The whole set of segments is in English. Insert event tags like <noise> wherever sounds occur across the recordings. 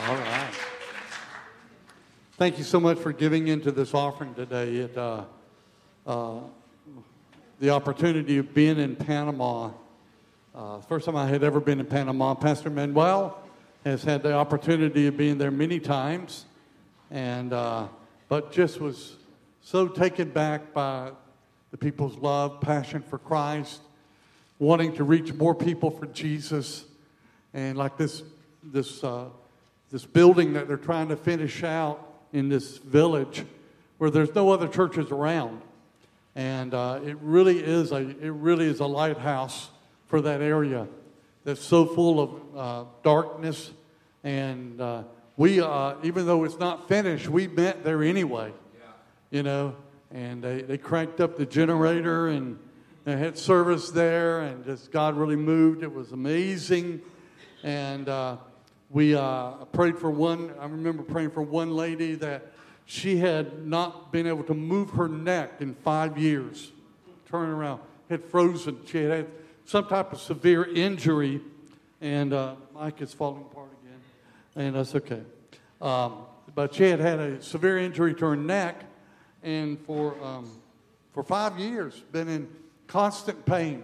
All right. Thank you so much for giving into this offering today. It, uh, uh, the opportunity of being in Panama. Uh, first time I had ever been in Panama. Pastor Manuel has had the opportunity of being there many times, and uh, but just was so taken back by the people's love, passion for Christ, wanting to reach more people for Jesus, and like this this uh, this building that they're trying to finish out in this village where there's no other churches around. And uh, it really is a it really is a lighthouse for that area that's so full of uh, darkness. And uh, we, uh, even though it's not finished, we met there anyway. Yeah. You know, and they, they cranked up the generator and they had service there, and just God really moved. It was amazing. And uh, we uh, prayed for one, I remember praying for one lady that she had not been able to move her neck in five years. Turning around, had frozen. She had had some type of severe injury, and uh, mic is falling apart again, and that's okay. Um, but she had had a severe injury to her neck, and for um, for five years been in constant pain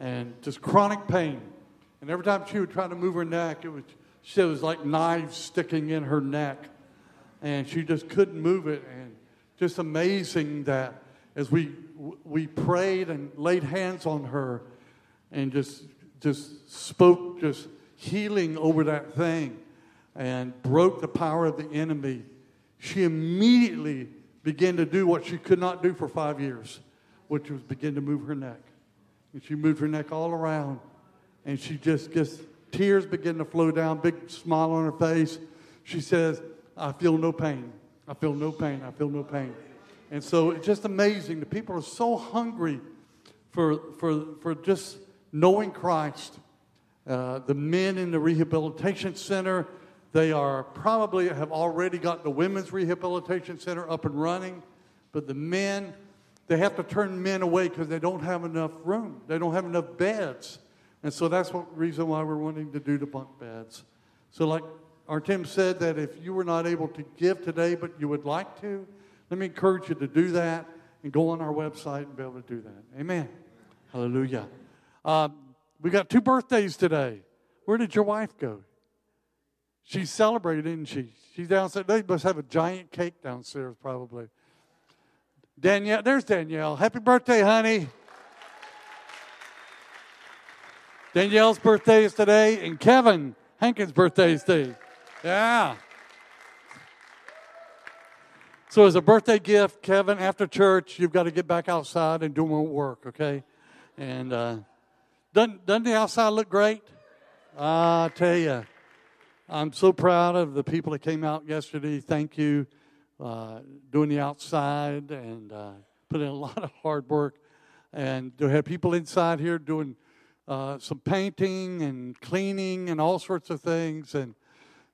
and just chronic pain. And every time she would try to move her neck, it was, she was like knives sticking in her neck. And she just couldn't move it. And just amazing that as we, we prayed and laid hands on her and just, just spoke just healing over that thing and broke the power of the enemy, she immediately began to do what she could not do for five years, which was begin to move her neck. And she moved her neck all around and she just gets tears begin to flow down, big smile on her face. She says, I feel no pain. I feel no pain. I feel no pain. And so it's just amazing. The people are so hungry for, for, for just knowing Christ. Uh, the men in the rehabilitation center, they are probably have already got the women's rehabilitation center up and running. But the men, they have to turn men away because they don't have enough room. They don't have enough beds. And so that's the reason why we're wanting to do the bunk beds. So, like our Tim said, that if you were not able to give today, but you would like to, let me encourage you to do that and go on our website and be able to do that. Amen. Hallelujah. Um, we got two birthdays today. Where did your wife go? She celebrated, didn't she? She's downstairs. They must have a giant cake downstairs, probably. Danielle, there's Danielle. Happy birthday, honey. Danielle's birthday is today, and Kevin Hankins' birthday is today. Yeah. So, as a birthday gift, Kevin, after church, you've got to get back outside and do more work, okay? And uh, doesn't, doesn't the outside look great? I tell you, I'm so proud of the people that came out yesterday. Thank you, uh, doing the outside and uh, putting in a lot of hard work. And to have people inside here doing uh, some painting and cleaning and all sorts of things. And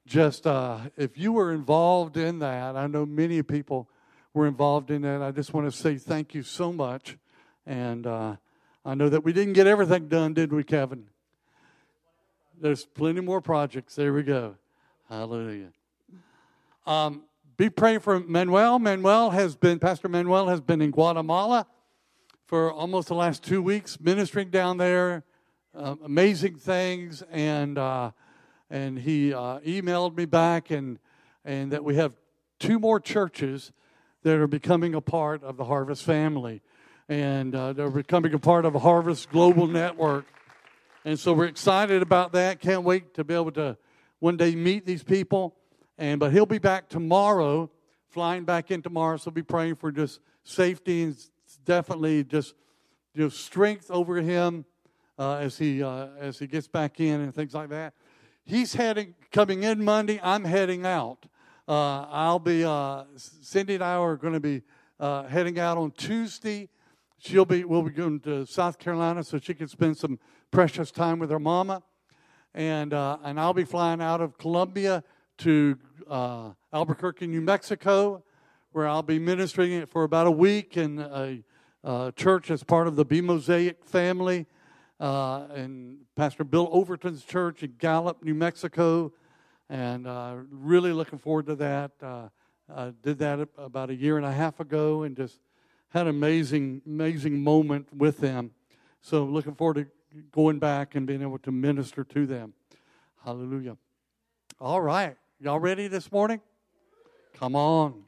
just uh, if you were involved in that, I know many people were involved in that. I just want to say thank you so much. And uh, I know that we didn't get everything done, did we, Kevin? There's plenty more projects. There we go. Hallelujah. Um, be praying for Manuel. Manuel has been, Pastor Manuel has been in Guatemala for almost the last two weeks, ministering down there uh, amazing things, and uh, and he uh, emailed me back, and and that we have two more churches that are becoming a part of the Harvest family, and uh, they're becoming a part of Harvest Global Network, and so we're excited about that. Can't wait to be able to one day meet these people, and but he'll be back tomorrow, flying back in tomorrow. So we'll be praying for just safety and definitely just you know strength over him uh, as he uh, as he gets back in and things like that. He's heading coming in Monday. I'm heading out. Uh, I'll be uh, Cindy and I are going to be uh, heading out on Tuesday. She'll be we'll be going to South Carolina so she can spend some precious time with her mama, and uh, and I'll be flying out of Columbia to Albuquerque, New Mexico, where I'll be ministering for about a week in a, a church as part of the B Mosaic family uh, and Pastor Bill Overton's church in Gallup, New Mexico. and uh, really looking forward to that. Uh, I did that about a year and a half ago, and just had an amazing, amazing moment with them. So looking forward to going back and being able to minister to them. Hallelujah. All right. Y'all ready this morning? Come on.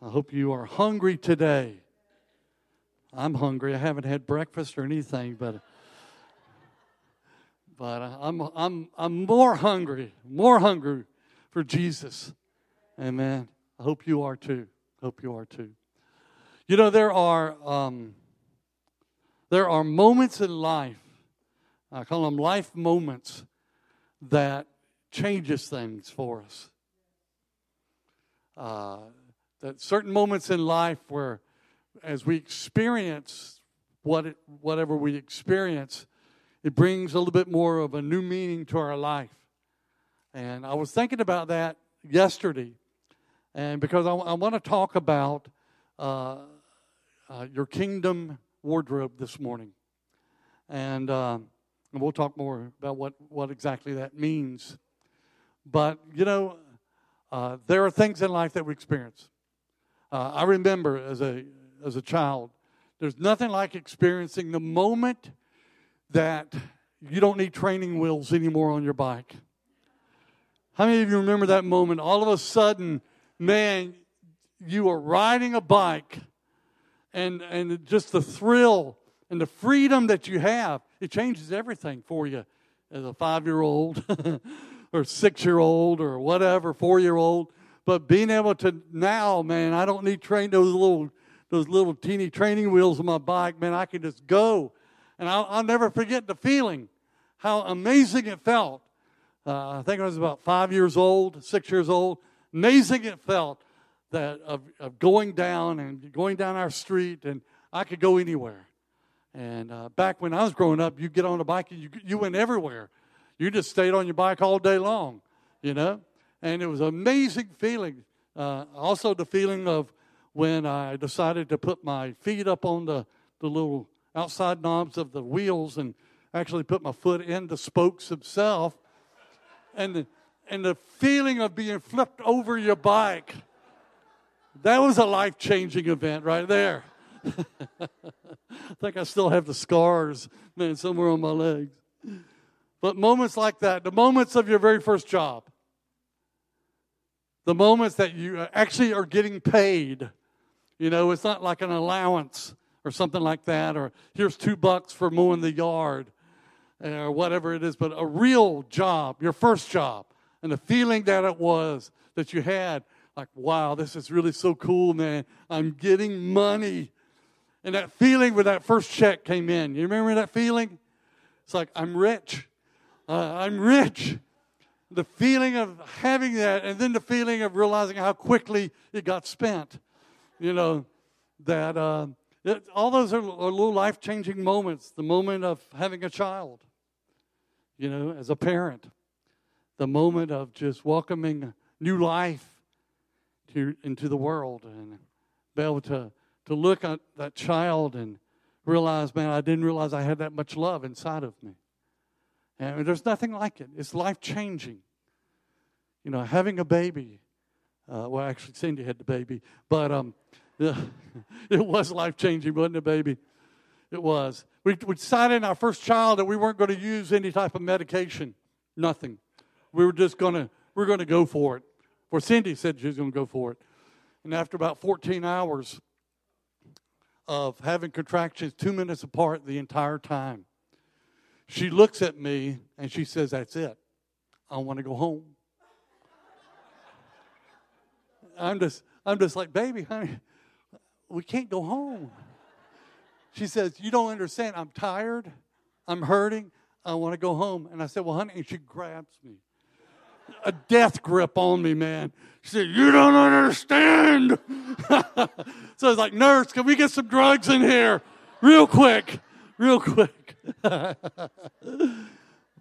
I hope you are hungry today. I'm hungry. I haven't had breakfast or anything, but but I'm I'm I'm more hungry, more hungry for Jesus. Amen. I hope you are too. Hope you are too. You know there are um, there are moments in life. I call them life moments that changes things for us. Uh, that certain moments in life where, as we experience what it, whatever we experience, it brings a little bit more of a new meaning to our life. And I was thinking about that yesterday, and because I, I want to talk about uh, uh, your kingdom wardrobe this morning, and, uh, and we'll talk more about what, what exactly that means. But you know, uh, there are things in life that we experience. Uh, I remember as a as a child, there's nothing like experiencing the moment that you don't need training wheels anymore on your bike. How many of you remember that moment? All of a sudden, man, you are riding a bike, and and just the thrill and the freedom that you have, it changes everything for you as a five year old <laughs> or six year old or whatever, four year old. But being able to now, man, I don't need train those little those little teeny training wheels on my bike, man. I can just go, and I'll, I'll never forget the feeling, how amazing it felt. Uh, I think I was about five years old, six years old. Amazing it felt that of, of going down and going down our street, and I could go anywhere. And uh, back when I was growing up, you get on a bike and you you went everywhere. You just stayed on your bike all day long, you know and it was an amazing feeling. Uh, also, the feeling of when I decided to put my feet up on the, the little outside knobs of the wheels and actually put my foot in the spokes itself, and the, and the feeling of being flipped over your bike. That was a life changing event right there. <laughs> I think I still have the scars, man, somewhere on my legs. But moments like that, the moments of your very first job, the moments that you uh, actually are getting paid. You know, it's not like an allowance or something like that, or here's two bucks for mowing the yard or whatever it is, but a real job, your first job, and the feeling that it was that you had like, wow, this is really so cool, man. I'm getting money. And that feeling when that first check came in, you remember that feeling? It's like, I'm rich. Uh, I'm rich the feeling of having that, and then the feeling of realizing how quickly it got spent. You know, that uh, it, all those are, are little life changing moments. The moment of having a child, you know, as a parent, the moment of just welcoming new life to, into the world and be able to, to look at that child and realize, man, I didn't realize I had that much love inside of me. And there's nothing like it. It's life changing. You know, having a baby. Uh, well, actually, Cindy had the baby, but um, <laughs> it was life changing, wasn't it, baby? It was. We, we decided in our first child that we weren't going to use any type of medication. Nothing. We were just going to we're going to go for it. For Cindy said she was going to go for it, and after about 14 hours of having contractions, two minutes apart the entire time, she looks at me and she says, That's it. I want to go home. I'm just, I'm just like, baby, honey, we can't go home. She says, You don't understand. I'm tired. I'm hurting. I want to go home. And I said, Well, honey, and she grabs me. A death grip on me, man. She said, You don't understand. <laughs> so I was like, Nurse, can we get some drugs in here? Real quick real quick. <laughs> but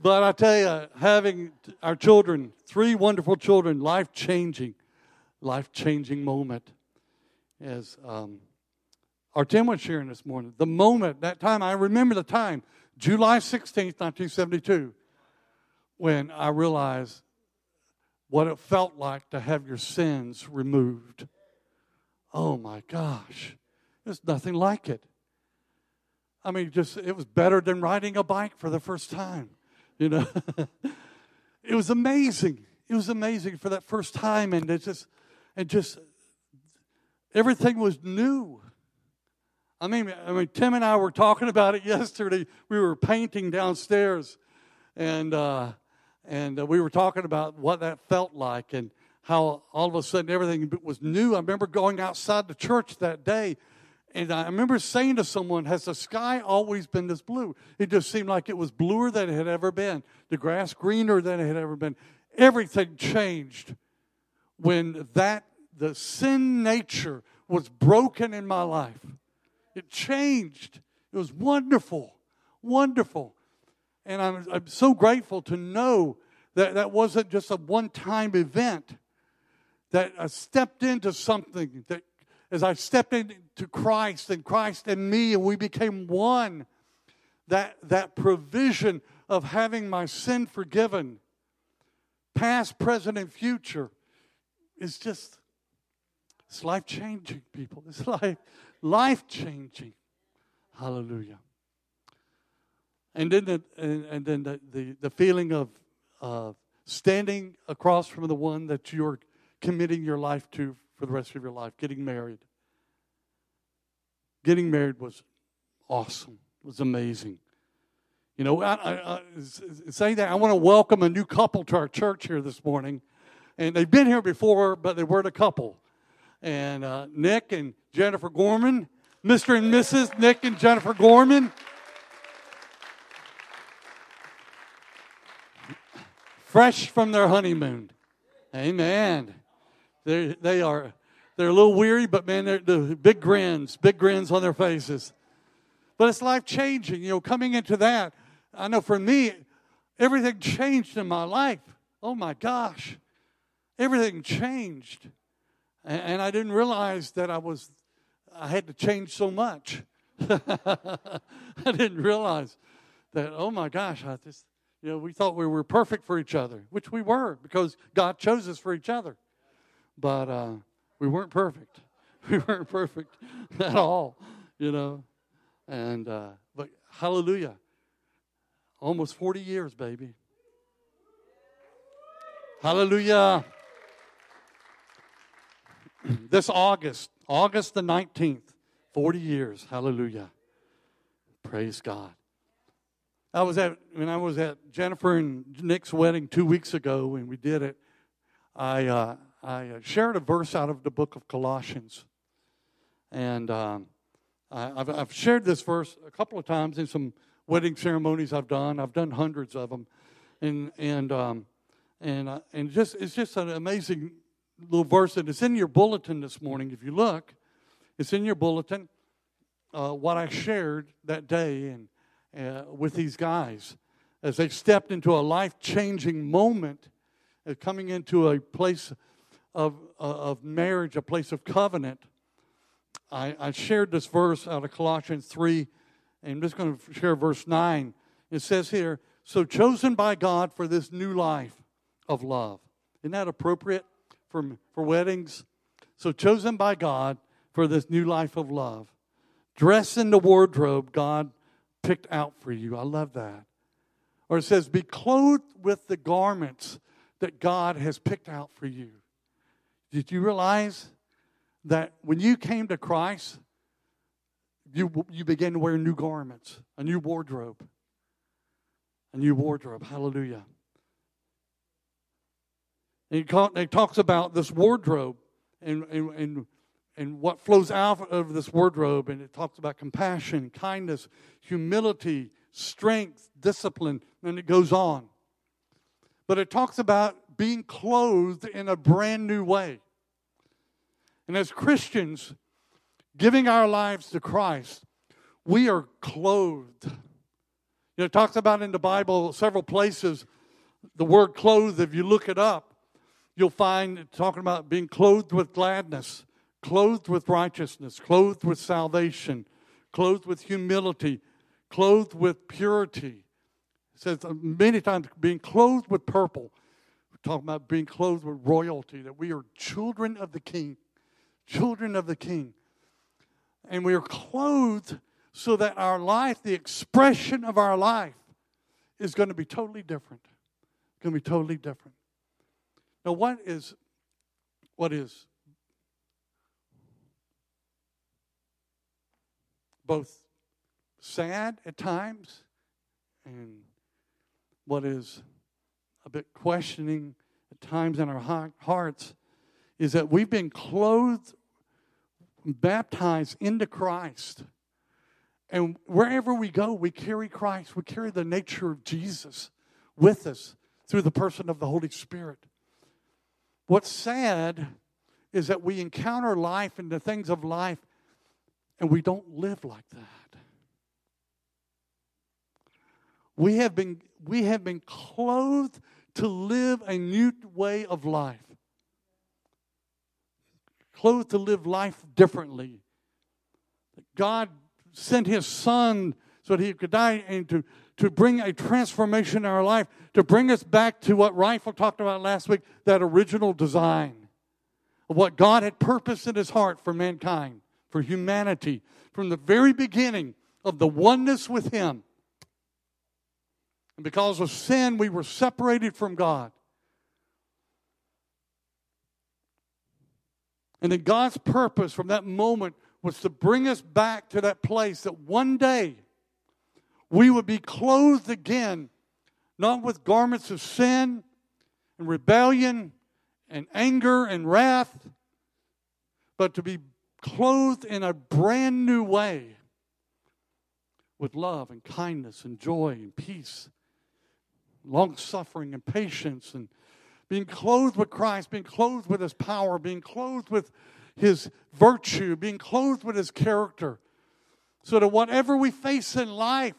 I tell you, having our children, three wonderful children, life changing, life changing moment. As um, our Tim was sharing this morning, the moment, that time, I remember the time, July 16th, 1972, when I realized what it felt like to have your sins removed. Oh my gosh, there's nothing like it. I mean, just it was better than riding a bike for the first time. You know, <laughs> it was amazing. It was amazing for that first time, and it just, and just everything was new. I mean, I mean, Tim and I were talking about it <laughs> yesterday. We were painting downstairs, and uh, and uh, we were talking about what that felt like and how all of a sudden everything was new. I remember going outside the church that day, and I remember saying to someone, Has the sky always been this blue? It just seemed like it was bluer than it had ever been, the grass greener than it had ever been. Everything changed when that, the sin nature was broken in my life. It changed. It was wonderful, wonderful. And I'm, I'm so grateful to know that that wasn't just a one time event, that I stepped into something that as I stepped into Christ and Christ and me, and we became one, that, that provision of having my sin forgiven, past, present, and future, is just, it's life changing, people. It's life, life changing. Hallelujah. And then the, and, and then the, the, the, feeling of uh, standing across from the one that you're committing your life to for the rest of your life, getting married. Getting married was awesome, it was amazing. You know, I, I, I, saying that, I want to welcome a new couple to our church here this morning. And they've been here before, but they weren't a couple. And uh, Nick and Jennifer Gorman, Mr. and Mrs. Nick and Jennifer Gorman. fresh from their honeymoon. Amen. They they are they're a little weary, but man, they're the big grins, big grins on their faces. But it's life changing. You know, coming into that, I know for me, everything changed in my life. Oh my gosh, everything changed, and, and I didn't realize that I was I had to change so much. <laughs> I didn't realize that. Oh my gosh, I just you know, we thought we were perfect for each other, which we were because God chose us for each other. But uh, we weren't perfect. <laughs> We weren't perfect <laughs> at all, you know. And, uh, but hallelujah. Almost 40 years, baby. Hallelujah. This August, August the 19th, 40 years. Hallelujah. Praise God. I was at when I was at Jennifer and Nick's wedding two weeks ago when we did it. I uh, I uh, shared a verse out of the book of Colossians, and um, I, have I've shared this verse a couple of times in some wedding ceremonies I've done. I've done hundreds of them, and and um, and uh, and just it's just an amazing little verse, and it's in your bulletin this morning. If you look, it's in your bulletin. Uh, what I shared that day, and uh, with these guys as they stepped into a life changing moment, uh, coming into a place of, uh, of marriage, a place of covenant. I, I shared this verse out of Colossians 3, and I'm just going to share verse 9. It says here, So chosen by God for this new life of love. Isn't that appropriate for, for weddings? So chosen by God for this new life of love. Dress in the wardrobe God picked out for you. I love that. Or it says, be clothed with the garments that God has picked out for you. Did you realize that when you came to Christ, you, you began to wear new garments, a new wardrobe? A new wardrobe. Hallelujah. And he talks about this wardrobe and, and, and and what flows out of this wardrobe, and it talks about compassion, kindness, humility, strength, discipline, and it goes on. But it talks about being clothed in a brand new way. And as Christians, giving our lives to Christ, we are clothed. You know, it talks about in the Bible several places the word clothed, if you look it up, you'll find talking about being clothed with gladness, clothed with righteousness, clothed with salvation, clothed with humility, clothed with purity. It says uh, many times being clothed with purple, talking about being clothed with royalty, that we are children of the King, children of the King. And we are clothed so that our life, the expression of our life, is going to be totally different. It's going to be totally different. Now, what is what is both sad at times and what is a bit questioning at times in our hearts is that we've been clothed, baptized into Christ. And wherever we go, we carry Christ. We carry the nature of Jesus with us through the person of the Holy Spirit. What's sad is that we encounter life and the things of life and we don't live like that. We have been, we have been clothed to live a new way of life, clothed to live life differently. God sent His Son so that He could die and to, to bring a transformation in our life, to bring us back to what Rifle talked about last week that original design of what God had purposed in His heart for mankind for humanity from the very beginning of the oneness with Him. And because of sin, we were separated from God. And then God's purpose from that moment was to bring us back to that place that one day we would be clothed again, not with garments of sin and rebellion and anger and wrath, but to be clothed in a brand new way with love and kindness and joy and peace, long suffering and patience, and being clothed with Christ, being clothed with His power, being clothed with His virtue, being clothed with His character, so that whatever we face in life,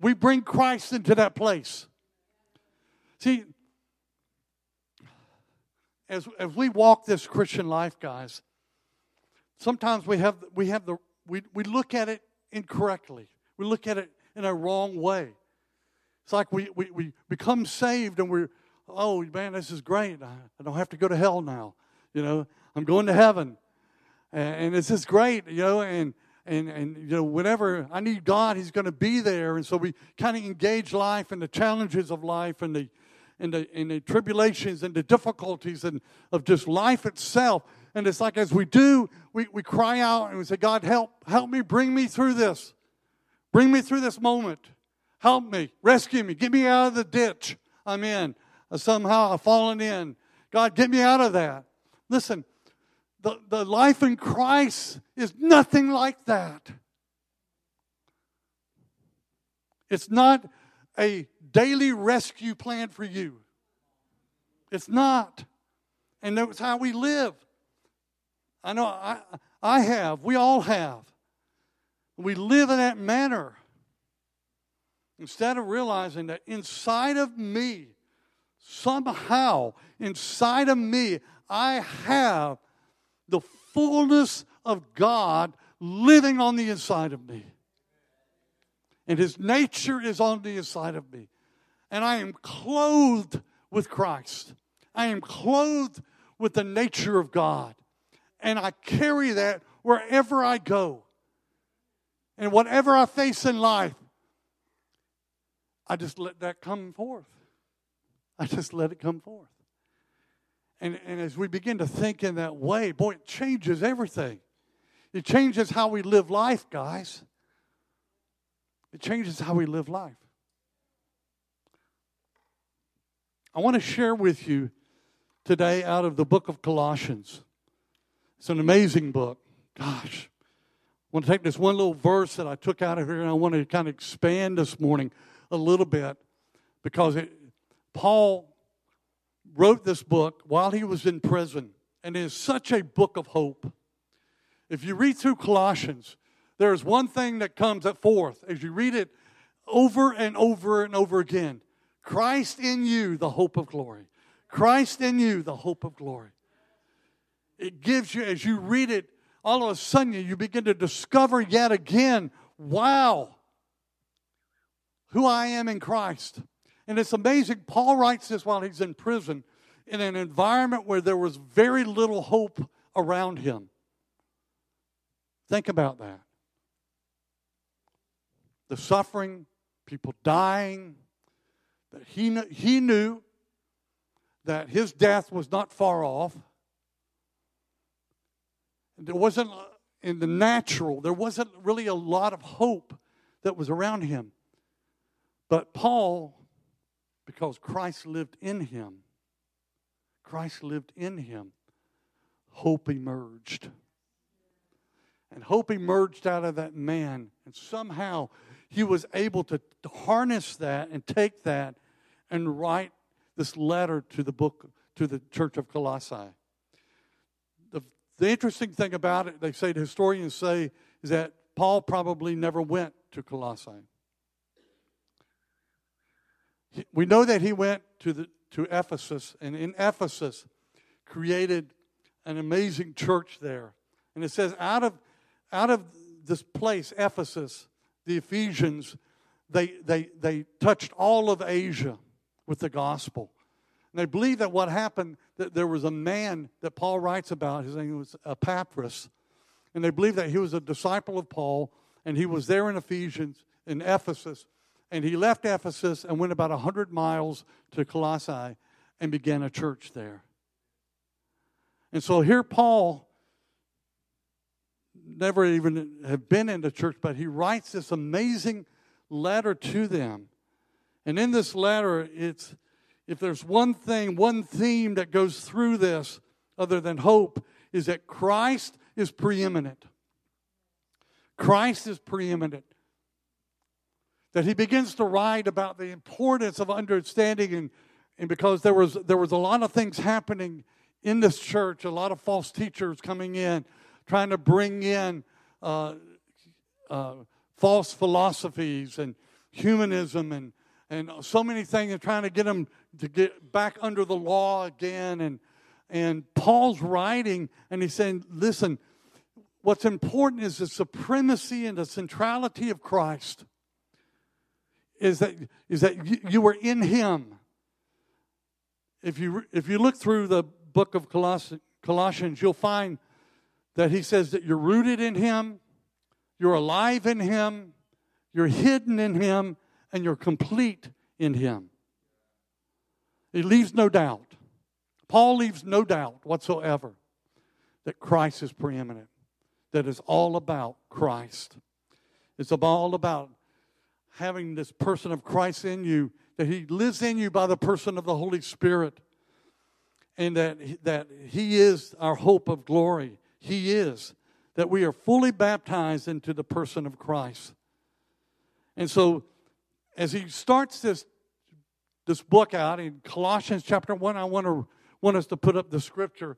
we bring Christ into that place. See, as, as we walk this Christian life, guys, sometimes we have we have the we, we look at it incorrectly. We look at it in a wrong way. It's like we, we, we become saved and we're, oh man, this is great. I, don't have to go to hell now. You know, I'm going to heaven. And, and it's just great, you know, and and and you know, whenever I need God, He's going to be there. And so we kind of engage life and the challenges of life and the and the and the tribulations and the difficulties and of just life itself. And it's like as we do, we, we cry out and we say, God, help, help me, bring me through this. Bring me through this moment. Help me, rescue me, get me out of the ditch I'm in. Somehow I've fallen in. God, get me out of that. Listen, the, the life in Christ is nothing like that. It's not a daily rescue plan for you. It's not. And that's how we live. I know I, I have. We all have. We live in that manner. Instead of realizing that inside of me, somehow, inside of me, I have the fullness of God living on the inside of me. And His nature is on the inside of me. And I am clothed with Christ. I am clothed with the nature of God and I carry that wherever I go. And whatever I face in life, I just let that come forth. I just let it come forth. And, and as we begin to think in that way, boy, it changes everything. It changes how we live life, guys. It changes how we live life. I want to share with you today out of the book of Colossians. It's an amazing book. Gosh. I want to take this one little verse that I took out of here and I want to kind of expand this morning a little bit because it, Paul wrote this book while he was in prison, and it is such a book of hope. If you read through Colossians, there is one thing that comes at forth as you read it over and over and over again Christ in you, the hope of glory. Christ in you, the hope of glory it gives you, as you read it, all of a sudden you begin to discover yet again, wow, who I am in Christ. And it's amazing. Paul writes this while he's in prison in an environment where there was very little hope around him. Think about that. The suffering, people dying, that he, he knew that his death was not far off. There wasn't, in the natural, there wasn't really a lot of hope that was around him. But Paul, because Christ lived in him, Christ lived in him, hope emerged. And hope emerged out of that man. And somehow he was able to harness that and take that and write this letter to the book to the church of Colossae. The, the interesting thing about it, they say, the historians say, is that Paul probably never went to Colossae. We know that he went to, the, to Ephesus, and in Ephesus created an amazing church there. And it says, out of, out of this place, Ephesus, the Ephesians, they, they, they touched all of Asia with the gospel. And they believe that what happened, that there was a man that Paul writes about, his name was Epaphras, and they believe that he was a disciple of Paul, and he was there in Ephesians, in Ephesus, and he left Ephesus and went about 100 miles to Colossae and began a church there. And so here Paul never even have been in the church, but he writes this amazing letter to them. And in this letter, it's if there's one thing, one theme that goes through this, other than hope, is that Christ is preeminent. Christ is preeminent. That he begins to write about the importance of understanding, and, and because there was, there was a lot of things happening in this church, a lot of false teachers coming in, trying to bring in uh, uh, false philosophies and humanism and, and so many things, and trying to get them to get back under the law again. And, and Paul's writing, and he's saying, listen, what's important is the supremacy and the centrality of Christ. Is that, is that you, you were in him. If you, if you look through the book of Colossians, you'll find that he says that you're rooted in him, you're alive in him, you're hidden in him, and you're complete in him. He leaves no doubt. Paul leaves no doubt whatsoever that Christ is preeminent, that it's all about Christ. It's all about having this person of Christ in you, that He lives in you by the person of the Holy Spirit, and that, that He is our hope of glory. He is, that we are fully baptized into the person of Christ. And so, as he starts this this book out in Colossians chapter 1. I want to want us to put up the scripture.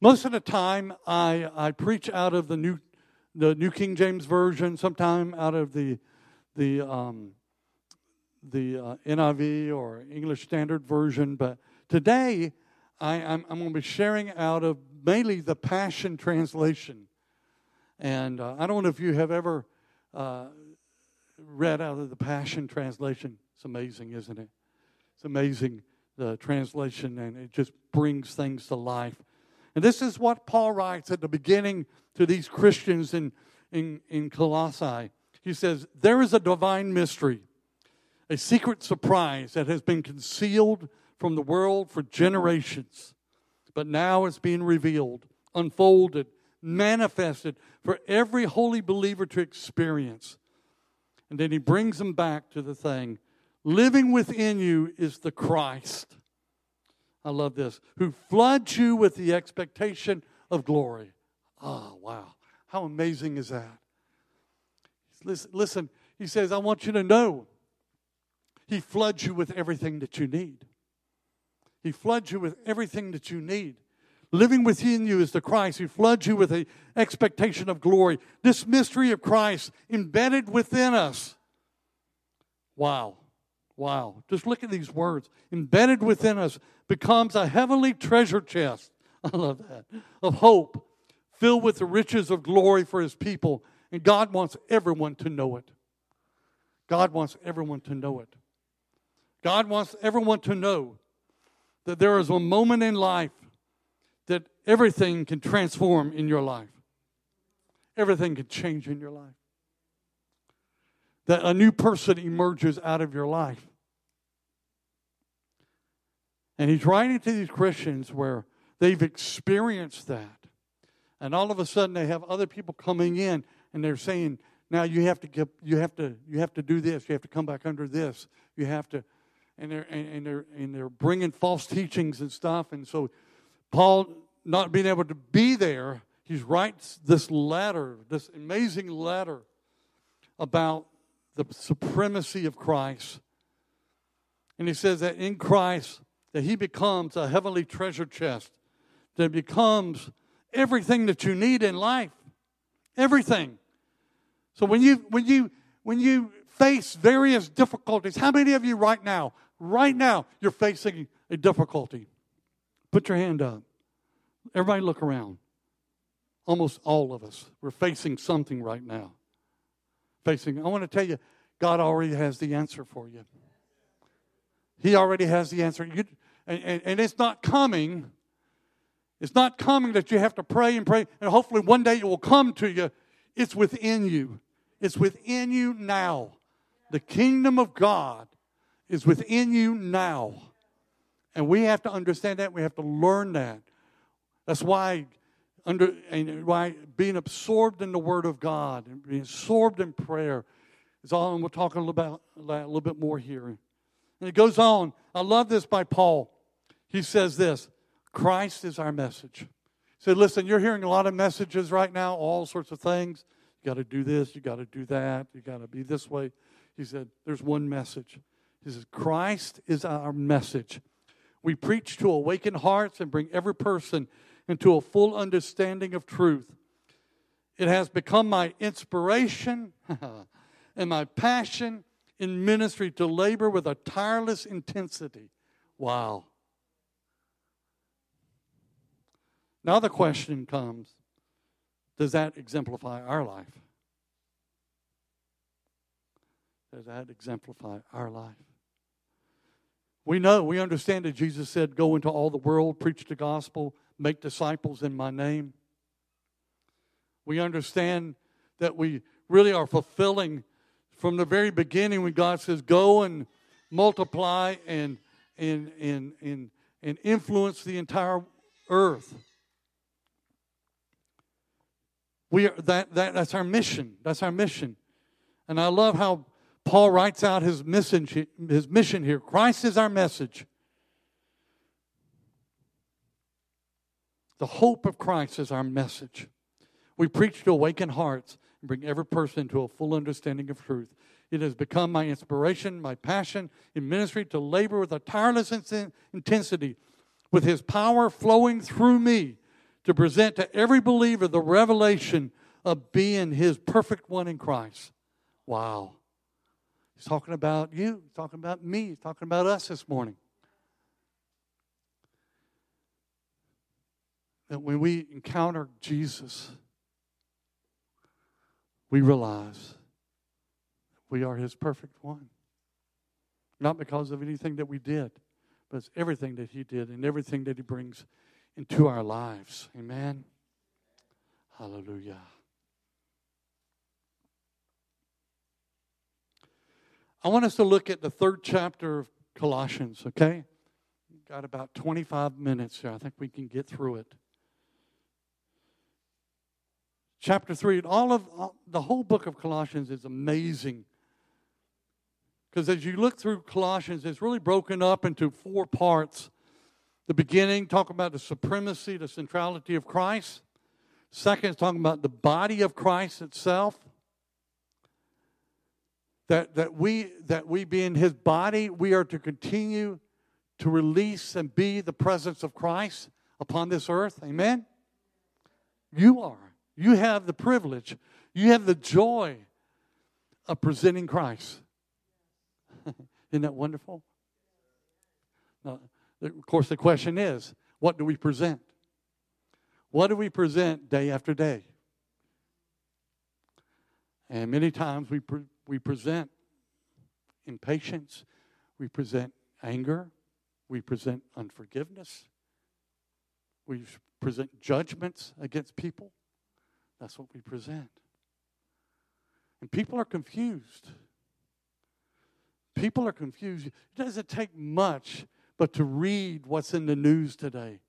Most of the time I, I preach out of the new the New King James Version, sometime out of the the um, the uh, NIV or English Standard Version, but today I, am going to be sharing out of mainly the Passion Translation. And uh, I don't know if you have ever uh, read out of the Passion Translation. It's amazing, isn't it? It's amazing, the translation, and it just brings things to life. And this is what Paul writes at the beginning to these Christians in, in, in Colossae. He says, There is a divine mystery, a secret surprise that has been concealed from the world for generations, but now it's being revealed, unfolded, manifested for every holy believer to experience. And then he brings them back to the thing living within you is the Christ. I love this. Who floods you with the expectation of glory. Oh, wow. How amazing is that? Listen, listen, he says, I want you to know he floods you with everything that you need. He floods you with everything that you need. Living within you is the Christ who floods you with the expectation of glory. This mystery of Christ embedded within us. Wow. Wow. Just look at these words. Embedded within us becomes a heavenly treasure chest. <laughs> I love that. Of hope, filled with the riches of glory for his people. And God wants everyone to know it. God wants everyone to know it. God wants everyone to know that there is a moment in life that everything can transform in your life. Everything can change in your life. That a new person emerges out of your life. And he's writing to these Christians where they've experienced that. And all of a sudden they have other people coming in and they're saying, now you have to get, you have to, you have to do this. You have to come back under this. You have to, and they're, and they're, and they're bringing false teachings and stuff. And so Paul, not being able to be there, he writes this letter, this amazing letter about the supremacy of Christ. And he says that in Christ, that he becomes a heavenly treasure chest, that becomes everything that you need in life. Everything. So when you when you when you face various difficulties, how many of you right now, right now, you're facing a difficulty? Put your hand up. Everybody look around. Almost all of us. We're facing something right now. Facing, I want to tell you, God already has the answer for you. He already has the answer. You, and, and, and it's not coming. It's not coming that you have to pray and pray, and hopefully one day it will come to you. It's within you. It's within you now. The kingdom of God is within you now. And we have to understand that. We have to learn that. That's why under and why being absorbed in the Word of God and being absorbed in prayer is all. And we'll talk a little about a little bit more here. And it goes on. I love this by Paul. He says this: Christ is our message. He said, "Listen, you're hearing a lot of messages right now, all sorts of things. You got to do this. You got to do that. You got to be this way." He said, "There's one message." He says, "Christ is our message." We preach to awaken hearts and bring every person into a full understanding of truth. It has become my inspiration <laughs> and my passion in ministry to labor with a tireless intensity. Wow. Now the question comes does that exemplify our life? Does that exemplify our life? We know, we understand that Jesus said, Go into all the world, preach the gospel, make disciples in my name. We understand that we really are fulfilling from the very beginning when God says, Go and multiply and, and, and, and, and influence the entire earth. We are, that, that, that's our mission. That's our mission. And I love how Paul writes out his mission, his mission here. Christ is our message. The hope of Christ is our message. We preach to awaken hearts and bring every person to a full understanding of truth. It has become my inspiration, my passion in ministry to labor with a tireless intensity, with His power flowing through me to present to every believer the revelation of being His perfect one in Christ. Wow. He's talking about you, he's talking about me, he's talking about us this morning. that when we encounter Jesus, we realize we are his perfect one. Not because of anything that we did, but it's everything that he did and everything that he brings into our lives. Amen. Hallelujah. I want us to look at the third chapter of Colossians, okay? We've Got about 25 minutes here. I think we can get through it chapter 3, all of all, the whole book of Colossians is amazing. Because as you look through Colossians, it's really broken up into four parts. The beginning, talking about the supremacy, the centrality of Christ. Second, talking about the body of Christ itself. That, that we that we be in his body, we are to continue to release and be the presence of Christ upon this earth. Amen. You are. You have the privilege, you have the joy of presenting Christ. <laughs> Isn't that wonderful? Now, of course, the question is what do we present? What do we present day after day? And many times we, pre- we present impatience, We present anger. We present unforgiveness. We present judgments against people. That's what we present. And people are confused. People are confused. It doesn't take much but to read what's in the news today,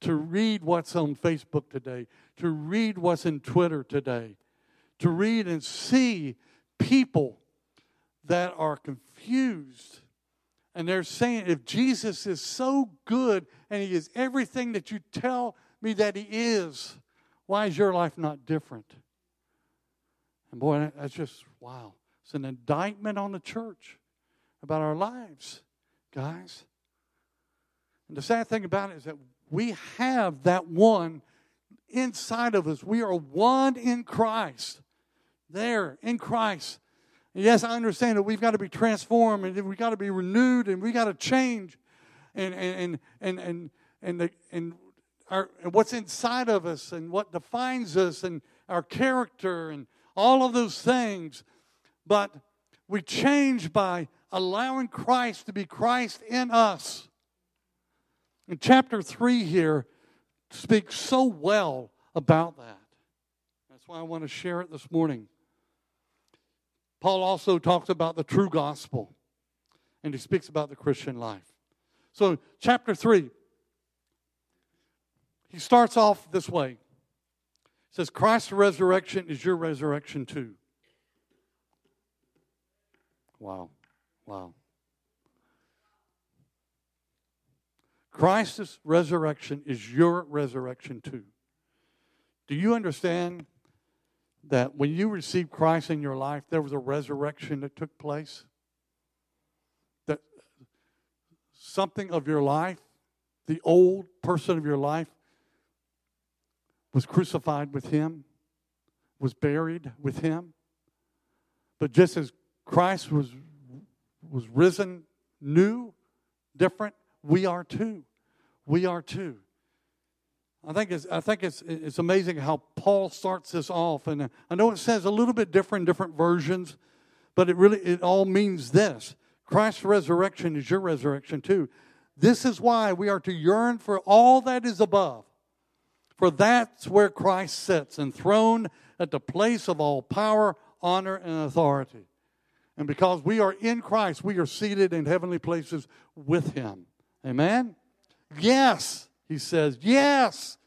to read what's on Facebook today, to read what's in Twitter today, to read and see people that are confused. And they're saying, if Jesus is so good and he is everything that you tell me that he is, why is your life not different? And boy, that's just wow. It's an indictment on the church about our lives, guys. And the sad thing about it is that we have that one inside of us. We are one in Christ. There, in Christ. And yes, I understand that we've got to be transformed and we've got to be renewed and we've got to change. And, and, and, and, and, the, and, our, and what's inside of us and what defines us and our character and all of those things. But we change by allowing Christ to be Christ in us. And chapter 3 here speaks so well about that. That's why I want to share it this morning. Paul also talks about the true gospel, and he speaks about the Christian life. So, chapter 3, he starts off this way. He says, Christ's resurrection is your resurrection too. Wow. Wow. Christ's resurrection is your resurrection too. Do you understand that when you received Christ in your life, there was a resurrection that took place? That something of your life, the old person of your life, was crucified with him, was buried with him. But just as Christ was, was risen new, different, we are too. We are too. I think it's, I think it's, it's amazing how Paul starts this off. And I know it says a little bit different different versions, but it really, it all means this. Christ's resurrection is your resurrection too. This is why we are to yearn for all that is above. For that's where Christ sits, enthroned at the place of all power, honor, and authority. And because we are in Christ, we are seated in heavenly places with Him. Amen? Yes, he says, yes.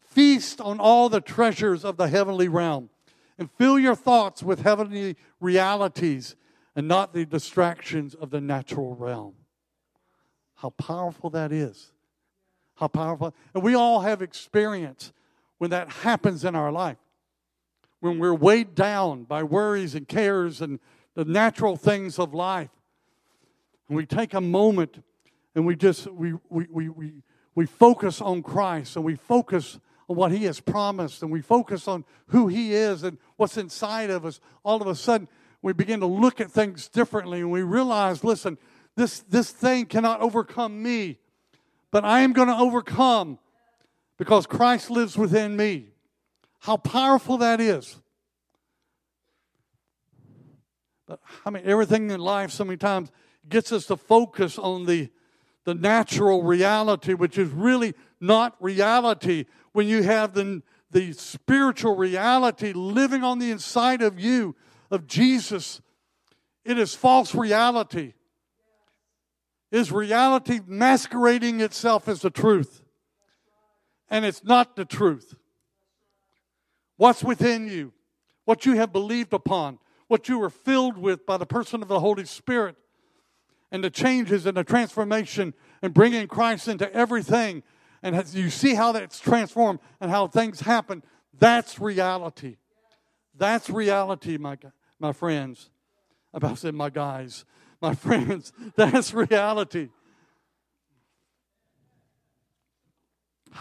Feast on all the treasures of the heavenly realm and fill your thoughts with heavenly realities and not the distractions of the natural realm. How powerful that is. How powerful. And we all have experience when that happens in our life. When we're weighed down by worries and cares and the natural things of life. And we take a moment and we just we we we we, we focus on Christ and we focus on what he has promised and we focus on who he is and what's inside of us. All of a sudden we begin to look at things differently and we realize listen this this thing cannot overcome me but I am going to overcome because Christ lives within me. How powerful that is. But I mean everything in life so many times gets us to focus on the the natural reality, which is really not reality. When you have the, the spiritual reality living on the inside of you, of Jesus, it is false reality. Is reality masquerading itself as the truth? And it's not the truth. What's within you, what you have believed upon, what you were filled with by the person of the Holy Spirit and the changes and the transformation and bringing Christ into everything. And you see how that's transformed and how things happen. That's reality. That's reality, my, my friends. I about said my guys, my <laughs> friends. That's reality.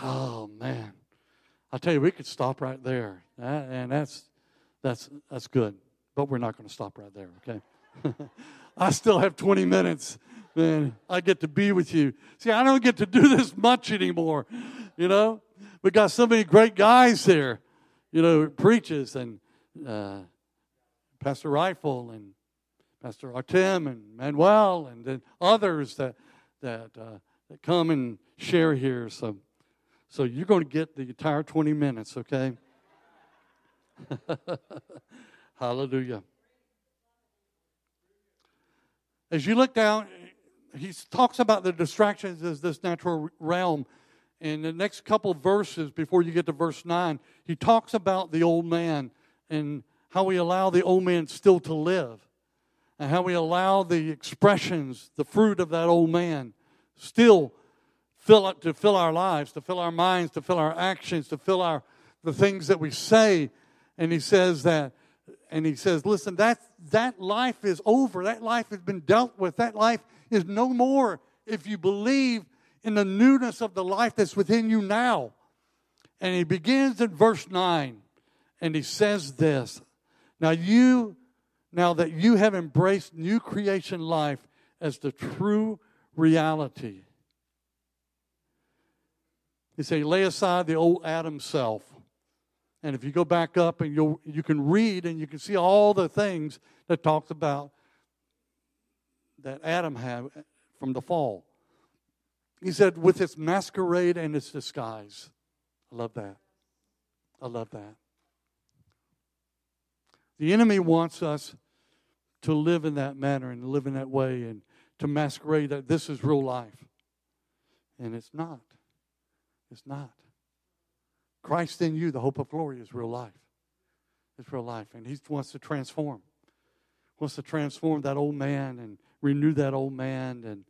Oh man, I tell you, we could stop right there, and that's that's that's good. But we're not going to stop right there. Okay. <laughs> I still have 20 minutes. Man, I get to be with you. See, I don't get to do <laughs> this much anymore. You know, we got so many great guys here. You know, preaches and uh, Pastor Rifle and Pastor Artem and Manuel, and then others that that uh, that come and share here. So, so you're going to get the entire 20 minutes, okay? <laughs> Hallelujah. As you look down, he talks about the distractions as this natural realm. In the next couple verses, before you get to verse 9, he talks about the old man and how we allow the old man still to live, and how we allow the expressions, the fruit of that old man, still fill up, to fill our lives, to fill our minds, to fill our actions, to fill our the things that we say. And he says that, and he says, listen, that that life is over. That life has been dealt with. That life is no more if you believe in the newness of the life that's within you now. And he begins in verse 9, and he says this Now you, now that you have embraced new creation life as the true reality. He say, lay aside the old Adam self. And if you go back up and you you can read and you can see all the things that talks about that Adam had from the fall. He said, with its masquerade and its disguise. I love that. I love that. The enemy wants us to live in that manner and live in that way and to masquerade that this is real life. And it's not. It's not. Christ in you, the hope of glory, is real life. It's real life. And He wants to transform. Wants to transform that old man and renew that old man. And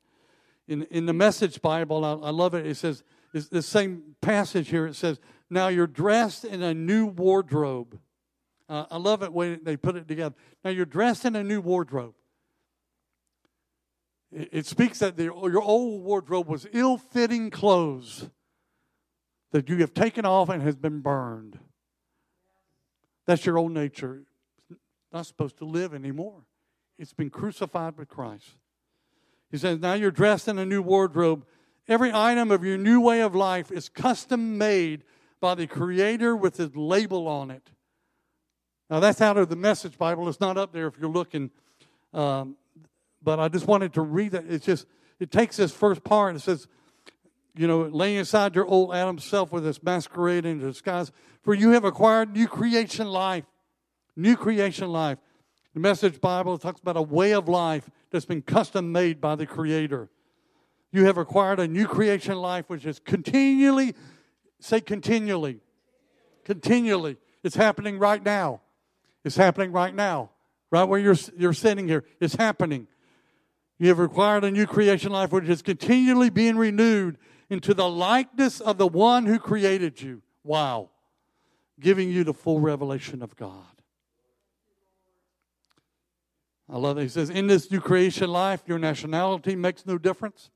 in, in the Message Bible, I, I love it. It says, it's the same passage here. It says, Now you're dressed in a new wardrobe. Uh, I love it when they put it together. Now you're dressed in a new wardrobe. It, it speaks that the, your old wardrobe was ill fitting clothes that you have taken off and has been burned. That's your old nature. It's not supposed to live anymore. It's been crucified with Christ. He says, Now you're dressed in a new wardrobe. Every item of your new way of life is custom made by the Creator with His label on it. Now, that's out of the Message Bible. It's not up there if you're looking. Um, but I just wanted to read it. It's just, it takes this first part. It says, you know, laying aside your old Adam self with its masquerade and disguise, for you have acquired new creation life. New creation life. The Message Bible talks about a way of life that's been custom made by the Creator. You have acquired a new creation life which is continually, say continually, continually. It's happening right now. It's happening right now. Right where you're, you're sitting here. It's happening. You have acquired a new creation life which is continually being renewed into the likeness of the one who created you. Wow. Giving you the full revelation of God. I love that. He says, In this new creation life, your nationality makes no difference.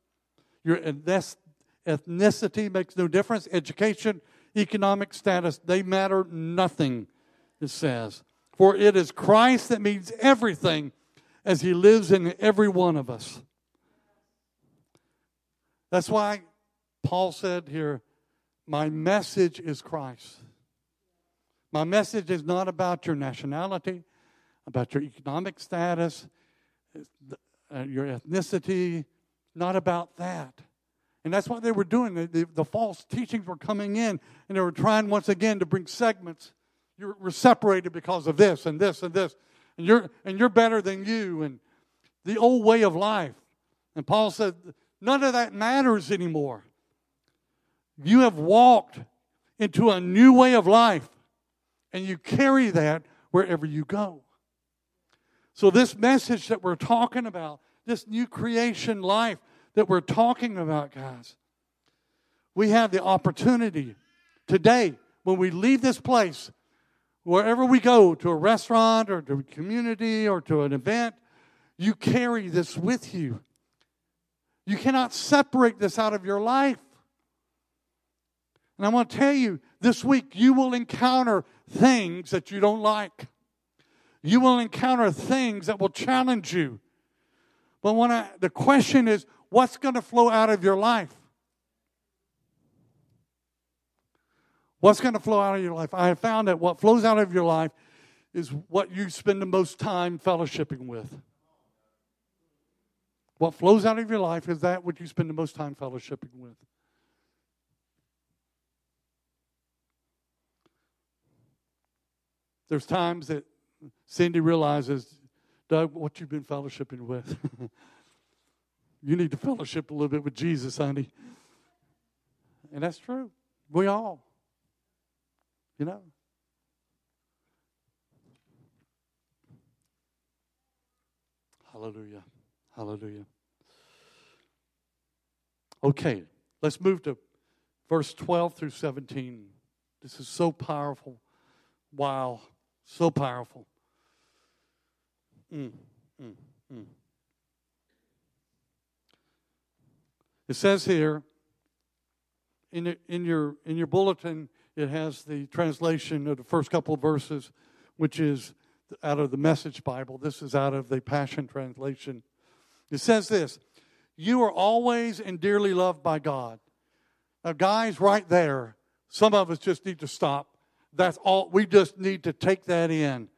Your ethnicity makes no difference. Education, economic status, they matter nothing, it says. For it is Christ that means everything as he lives in every one of us. That's why Paul said here, My message is Christ. My message is not about your nationality, about your economic status, uh, your ethnicity, not about that. And that's what they were doing. The, the, the, false teachings were coming in, and they were trying once again to bring segments. You're, we're separated because of this and this and this, and you're and you're better than you, and the old way of life. And Paul said, none of that matters anymore. You have walked into a new way of life, and you carry that wherever you go. So, this message that we're talking about, this new creation life that we're talking about, guys, we have the opportunity today when we leave this place, wherever we go, to a restaurant or to a community or to an event, you carry this with you. You cannot separate this out of your life. And I want to tell you, this week you will encounter things that you don't like. You will encounter things that will challenge you. But when I, the question is, what's going to flow out of your life? What's going to flow out of your life? I have found that what flows out of your life is what you spend the most time fellowshipping with. What flows out of your life is that which you spend the most time fellowshipping with. There's times that Cindy realizes, Doug, what you've been fellowshipping with. <laughs> you need to fellowship a little bit with Jesus, honey. And that's true. We all. You know. Hallelujah. Hallelujah. Okay, let's move to verse 12 through 17. This is so powerful. Wow. So powerful. Mm, mm, mm. It says here in, in, your, in your bulletin, it has the translation of the first couple verses, which is out of the Message Bible. This is out of the Passion Translation. It says this You are always and dearly loved by God. Now, guys, right there, some of us just need to stop that's all. We just need to take that in.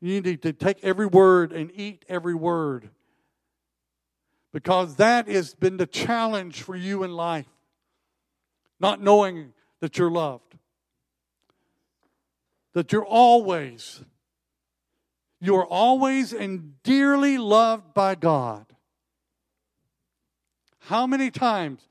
You need to take every word and eat every word. Because that has been the challenge for you in life. Not knowing that you're loved. That you're always, you're always and dearly loved by God. How many times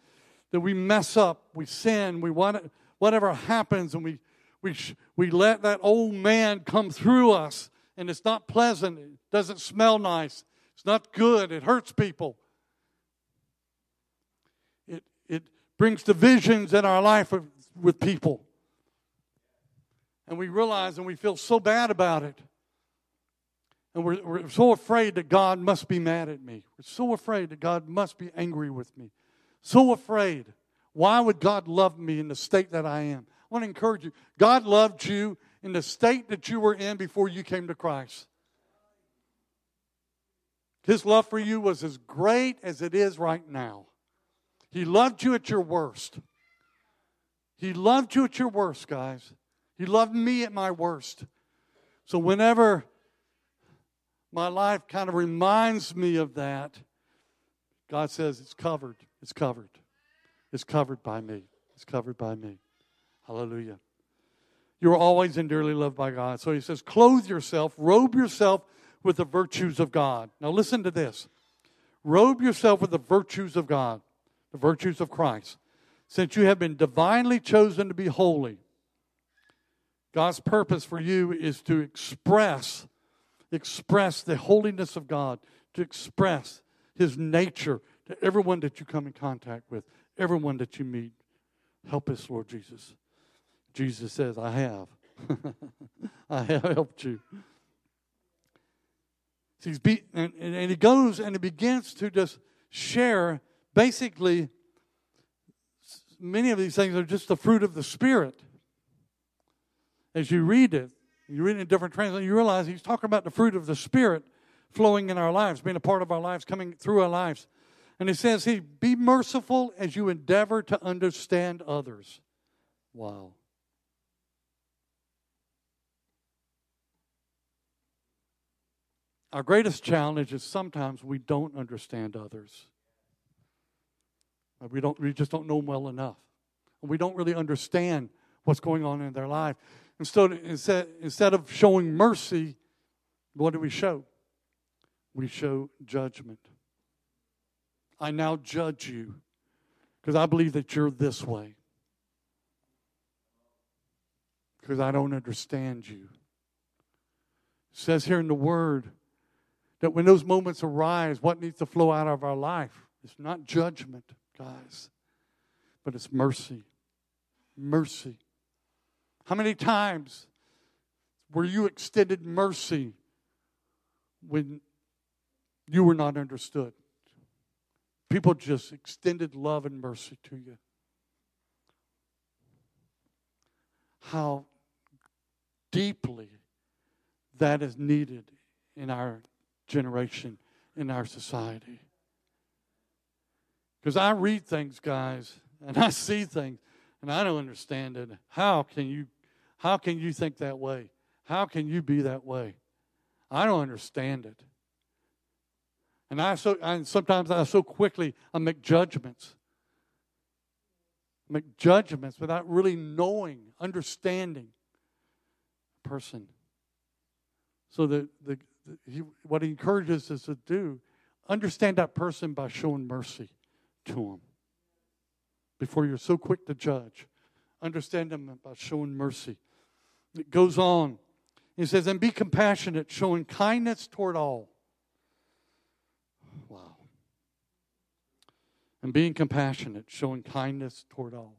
that we mess up, we sin, we want whatever happens, and we we, we let that old man come through us, and it's not pleasant. It doesn't smell nice. It's not good. It hurts people. It, it brings divisions in our life with, with people. And we realize and we feel so bad about it. And we're, we're so afraid that God must be mad at me. We're so afraid that God must be angry with me. So afraid. Why would God love me in the state that I am? Want to encourage you. God loved you in the state that you were in before you came to Christ. His love for you was as great as it is right now. He loved you at your worst. He loved you at your worst, guys. He loved me at my worst. So whenever my life kind of reminds me of that, God says it's covered. It's covered. It's covered by me. It's covered by me. Hallelujah. You're always and dearly loved by God. So he says, clothe yourself, robe yourself with the virtues of God. Now listen to this. Robe yourself with the virtues of God, the virtues of Christ, since you have been divinely chosen to be holy. God's purpose for you is to express express the holiness of God, to express his nature to everyone that you come in contact with, everyone that you meet. Help us, Lord Jesus. Jesus says, I have. <laughs> I have helped you. He's be, and, and he goes and he begins to just share basically many of these things are just the fruit of the Spirit. As you read it, you read it in different translations, you realize he's talking about the fruit of the Spirit flowing in our lives, being a part of our lives, coming through our lives. And he says, He be merciful as you endeavor to understand others. Wow. Our greatest challenge is sometimes we don't understand others. Uh, we, don't, we just don't know them well enough. We don't really understand what's going on in their life. Instead, instead, instead of showing mercy, what do we show? We show judgment. I now judge you because I believe that you're this way. Because I don't understand you. It says here in the Word, that when those moments arise, what needs to flow out of our life? It's not judgment, guys, but it's mercy. Mercy. How many times were you extended mercy when you were not understood? People just extended love and mercy to you. How deeply that is needed in our generation in our society. Because I read things, guys, and I see things, and I don't understand it. How can you how can you think that way? How can you be that way? I don't understand it. And I so and sometimes I so quickly I make judgments. Make judgments without really knowing, understanding a person. So the, the, the he, what he encourages us to do, understand that person by showing mercy to him. Before you're so quick to judge, understand them by showing mercy. It goes on. He says, and be compassionate, showing kindness toward all. Wow. And being compassionate, showing kindness toward all.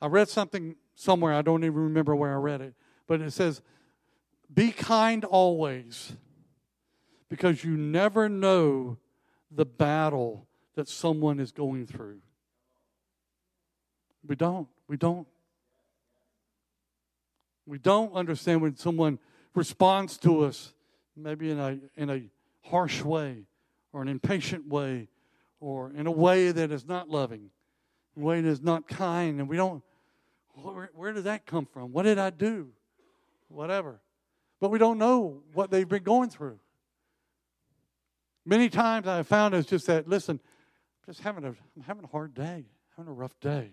I read something somewhere, I don't even remember where I read it, but it says, Be kind always, because you never know the battle that someone is going through. We don't. We don't. We don't understand when someone responds to us, maybe in a, in a harsh way, or an impatient way, or in a way that is not loving, a way that is not kind, and we don't. Where, where did that come from? What did I do? Whatever. But we don't know what they've been going through. Many times I have found it's just that, listen, I'm just having a, I'm having a hard day, having a rough day.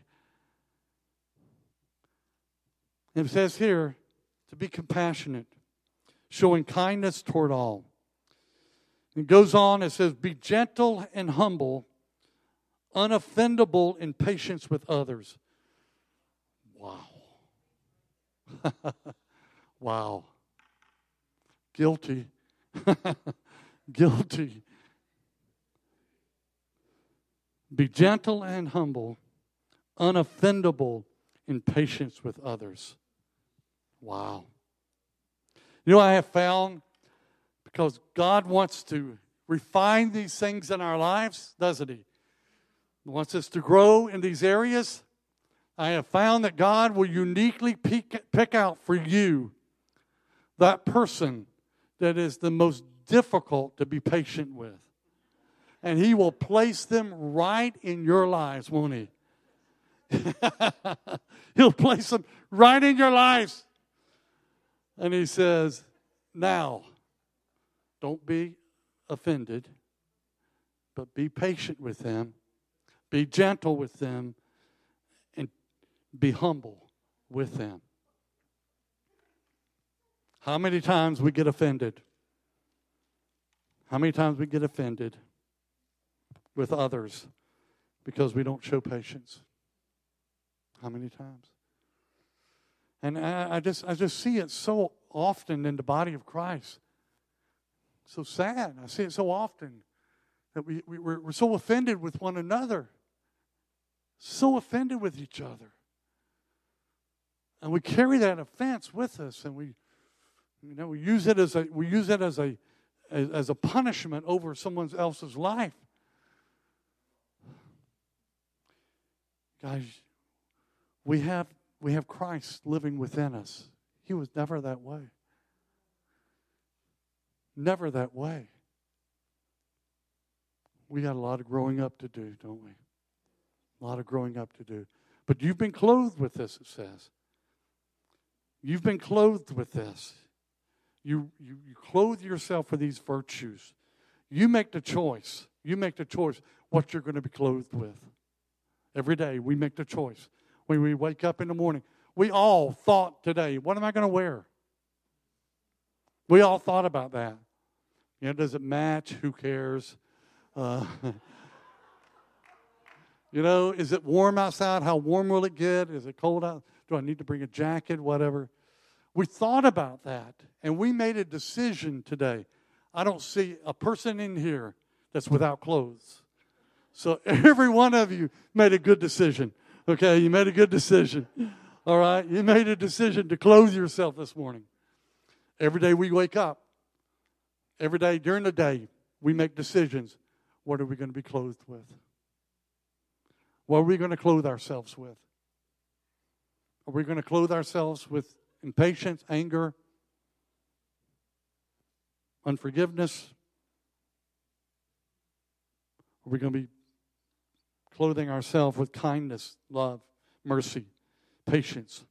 It says here to be compassionate, showing kindness toward all. It goes on, it says, be gentle and humble, unoffendable in patience with others. Wow. <laughs> wow. Guilty. <laughs> Guilty. Be gentle and humble, unoffendable in patience with others. Wow. You know, I have found because God wants to refine these things in our lives, doesn't He? He wants us to grow in these areas. I have found that God will uniquely pick, pick out for you that person that is the most difficult to be patient with. And He will place them right in your lives, won't He? <laughs> He'll place them right in your lives. And He says, Now, don't be offended, but be patient with them, be gentle with them, and be humble with them. How many times we get offended? How many times we get offended with others because we don't show patience? How many times? And I, I just I just see it so often in the body of Christ. So sad. I see it so often that we, we, we're, we're so offended with one another, so offended with each other. And we carry that offense with us and we you know we use it as a we use it as a as, a punishment over someone else's life. Guys, we have we have Christ living within us. He was never that way. Never that way. We got a lot of growing up to do, don't we? A lot of growing up to do. But you've been clothed with this, it says. You've been clothed with this. You, you, you clothe yourself with these virtues. You make the choice. You make the choice what you're going to be clothed with. Every day we make the choice. When we wake up in the morning, we all thought today, what am I going to wear? We all thought about that. You know, does it match? Who cares? Uh, <laughs> you know, is it warm outside? How warm will it get? Is it cold out? Do I need to bring a jacket? Whatever. We thought about that and we made a decision today. I don't see a person in here that's without clothes. So <laughs> every one of you made a good decision. Okay, you made a good decision. All right, you made a decision to clothe yourself this morning. Every day we wake up, every day during the day, we make decisions. What are we going to be clothed with? What are we going to clothe ourselves with? Are we going to clothe ourselves with impatience, anger, unforgiveness? Are we going to be clothing ourselves with kindness, love, mercy, patience?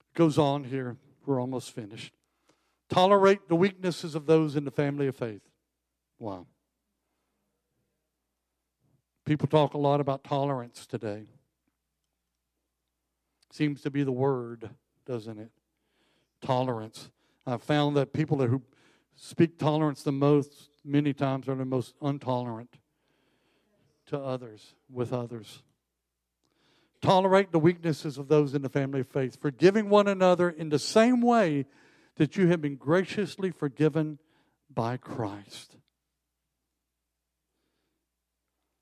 It goes on here. We're almost finished. Tolerate the weaknesses of those in the family of faith. Wow. People talk a lot about tolerance today. Seems to be the word, doesn't it? Tolerance. I've found that people who speak tolerance the most, many times, are the most intolerant to others, with others. Tolerate the weaknesses of those in the family of faith, forgiving one another in the same way that you have been graciously forgiven by Christ.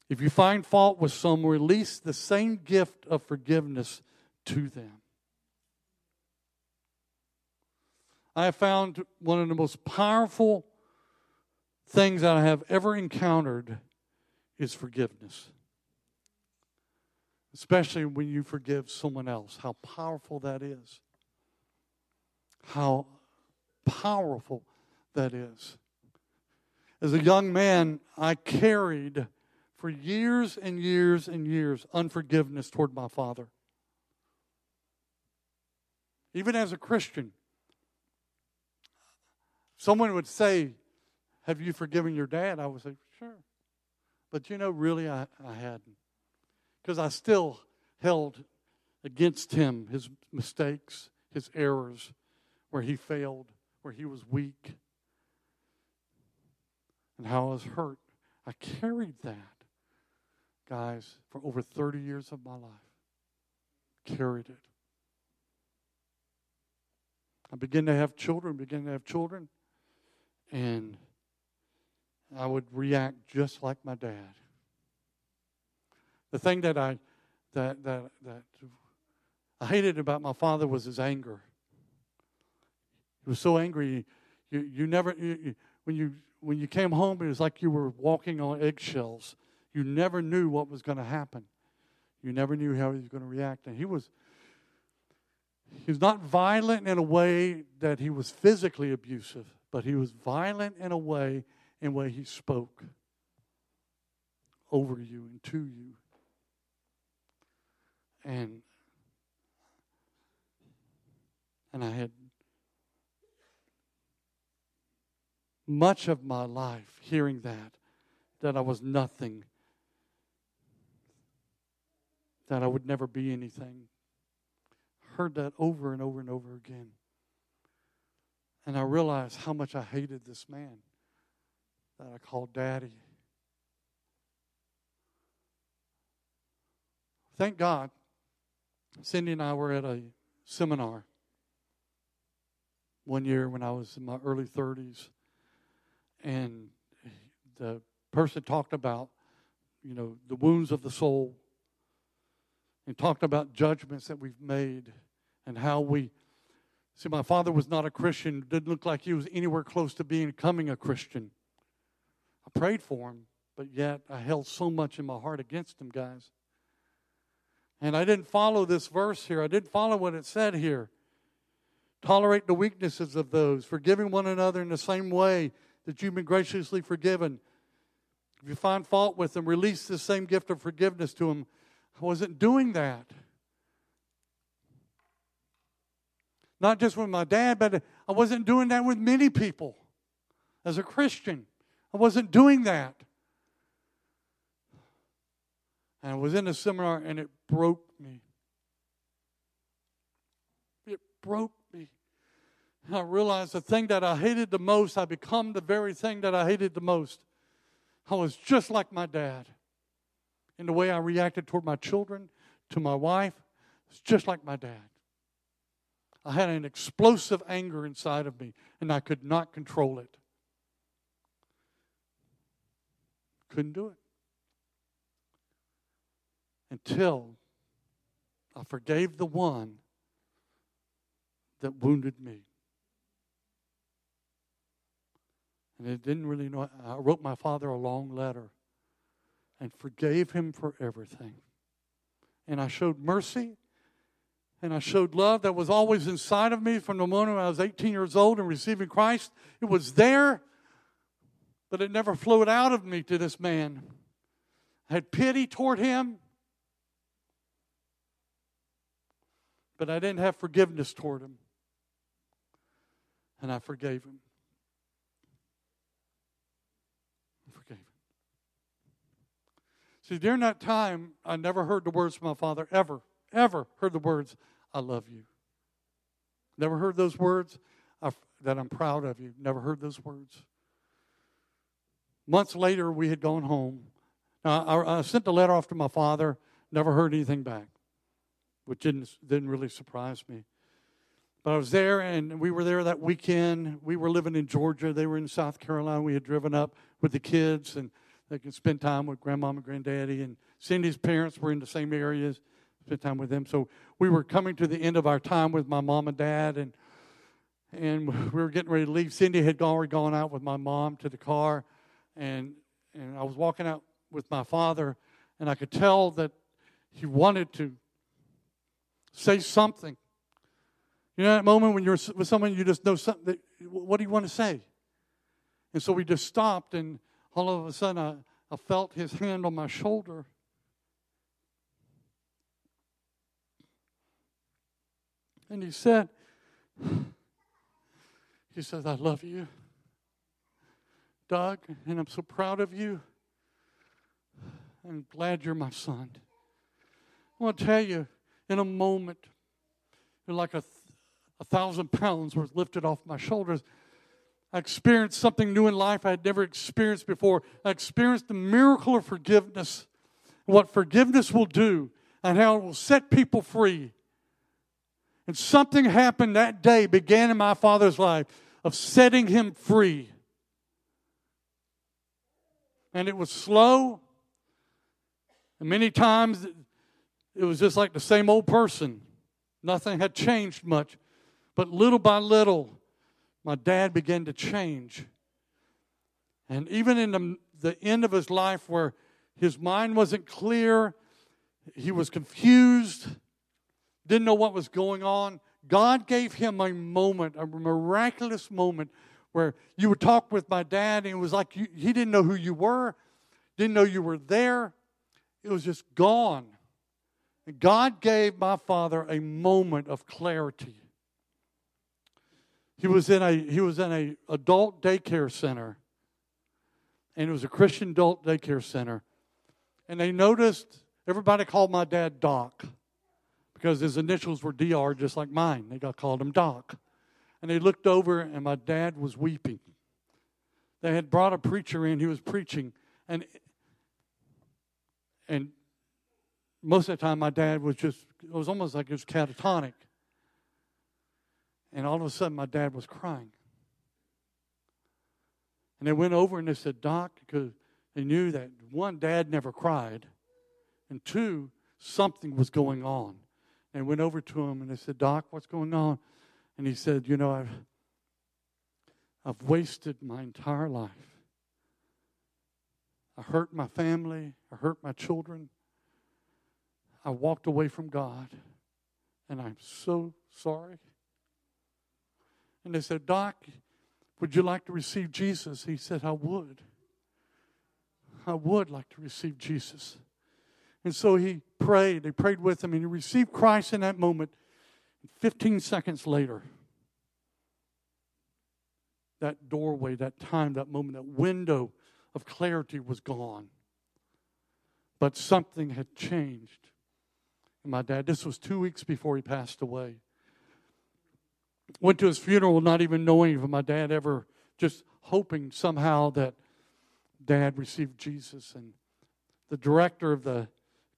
If you find fault with some, release the same gift of forgiveness to them. I have found one of the most powerful things that I have ever encountered is forgiveness. Especially when you forgive someone else, how powerful that is. How powerful that is. As a young man, I carried for years and years and years unforgiveness toward my father. Even as a Christian, someone would say, Have you forgiven your dad? I would say, Sure. But you know, really, I, I hadn't. Because I still held against him his mistakes, his errors, where he failed, where he was weak, and how I was hurt. I carried that guys, for over 30 years of my life. Carried it. I began to have children, began to have children, and I would react just like my dad. The thing that I that that that I hated about my father was his anger. He was so angry. You you never you, when you when you came home, it was like you were walking on eggshells. You never knew what was going to happen. You never knew how he was going to react. And he was he was not violent in a way that he was physically abusive, but he was violent in a way in way he spoke over you and to you. And and I had much of my life hearing that that I was nothing that I would never be anything. Heard that over and over and over again. And I realized how much I hated this man that I called daddy. Thank God, Cindy and I were at a seminar one year when I was in my early 30s. And the person talked about, you know, the wounds of the soul and talked about judgments that we've made and how we see my father was not a christian didn't look like he was anywhere close to becoming a christian. I prayed for him but yet i held so much in my heart against him guys. And i didn't follow this verse here. I didn't follow what it said here. Tolerate the weaknesses of those forgiving one another in the same way that you've been graciously forgiven. If you find fault with them release the same gift of forgiveness to them I wasn't doing that. Not just with my dad, but I wasn't doing that with many people as a Christian. I wasn't doing that. And I was in a seminar and it broke me. It broke me. And I realized the thing that I hated the most, I become the very thing that I hated the most. I was just like my dad in the way I reacted toward my children, to my wife. It's just like my dad. I had an explosive anger inside of me, and I could not control it. Couldn't do it. Until I forgave the one that wounded me. And it didn't really know. I wrote my father a long letter and forgave him for everything. And I showed mercy and I showed love that was always inside of me from the moment I was 18 years old and receiving Christ. It was there, but it never flowed out of me to this man. I had pity toward him, but I didn't have forgiveness toward him. And I forgave him. I forgave him. See, during that time, I never heard the words from my father, ever, ever heard the words, I love you. Never heard those words that I'm proud of you. Never heard those words. Months later, we had gone home. Now, I, I sent the letter off to my father, never heard anything back, which didn't, didn't really surprise me. But I was there, and we were there that weekend. We were living in Georgia. They were in South Carolina. We had driven up with the kids, and they could spend time with grandmom and granddaddy. And Cindy's parents were in the same areas, spend time with them. So we were coming to the end of our time with my mom and dad, and and <laughs> we were getting ready to leave. Cindy had already gone out with my mom to the car, and and I was walking out with my father, and I could tell that he wanted to say something. You know that moment when you're with someone you just know something. That, what do you want to say? And so we just stopped, and all of a sudden I, I felt his hand on my shoulder. And he said, he says, I love you, Doug, and I'm so proud of you. I'm glad you're my son. I want to tell you, in a moment, like a, a thousand pounds was lifted off my shoulders. I experienced something new in life I had never experienced before. I experienced the miracle of forgiveness, what forgiveness will do, and how it will set people free. And something happened that day, began in my father's life of setting him free. And it was slow. And many times it was just like the same old person. Nothing had changed much. But little by little, my dad began to change. And even in the, the end of his life, where his mind wasn't clear, he was confused, didn't know what was going on, God gave him a moment, a miraculous moment, where you would talk with my dad, and it was like you, he didn't know who you were, didn't know you were there. It was just gone. And God gave my father a moment of clarity. He was in a he was in a adult daycare center, and it was a Christian adult daycare center, and they noticed everybody called my dad Doc because his initials were DR, just like mine. They got called him Doc. And they looked over, and my dad was weeping. They had brought a preacher in, he was preaching, and and most of the time my dad was just it was almost like it was catatonic. And all of a sudden my dad was crying. And they went over and they said, Doc, because they knew that one, dad never cried, and two, something was going on and went over to him and they said, Doc, what's going on? And he said, You know, I've, I've wasted my entire life. I hurt my family, I hurt my children. I walked away from God, and I'm so sorry. And they said, Doc, would you like to receive Jesus? He said, I would. I would like to receive Jesus. And so he prayed. They prayed with him, and he received Christ in that moment. 15 seconds later, that doorway, that time, that moment, that window of clarity was gone. But something had changed. And my dad, this was two weeks before he passed away. Went to his funeral not even knowing if my dad ever, just hoping somehow that dad received Jesus. And the director of the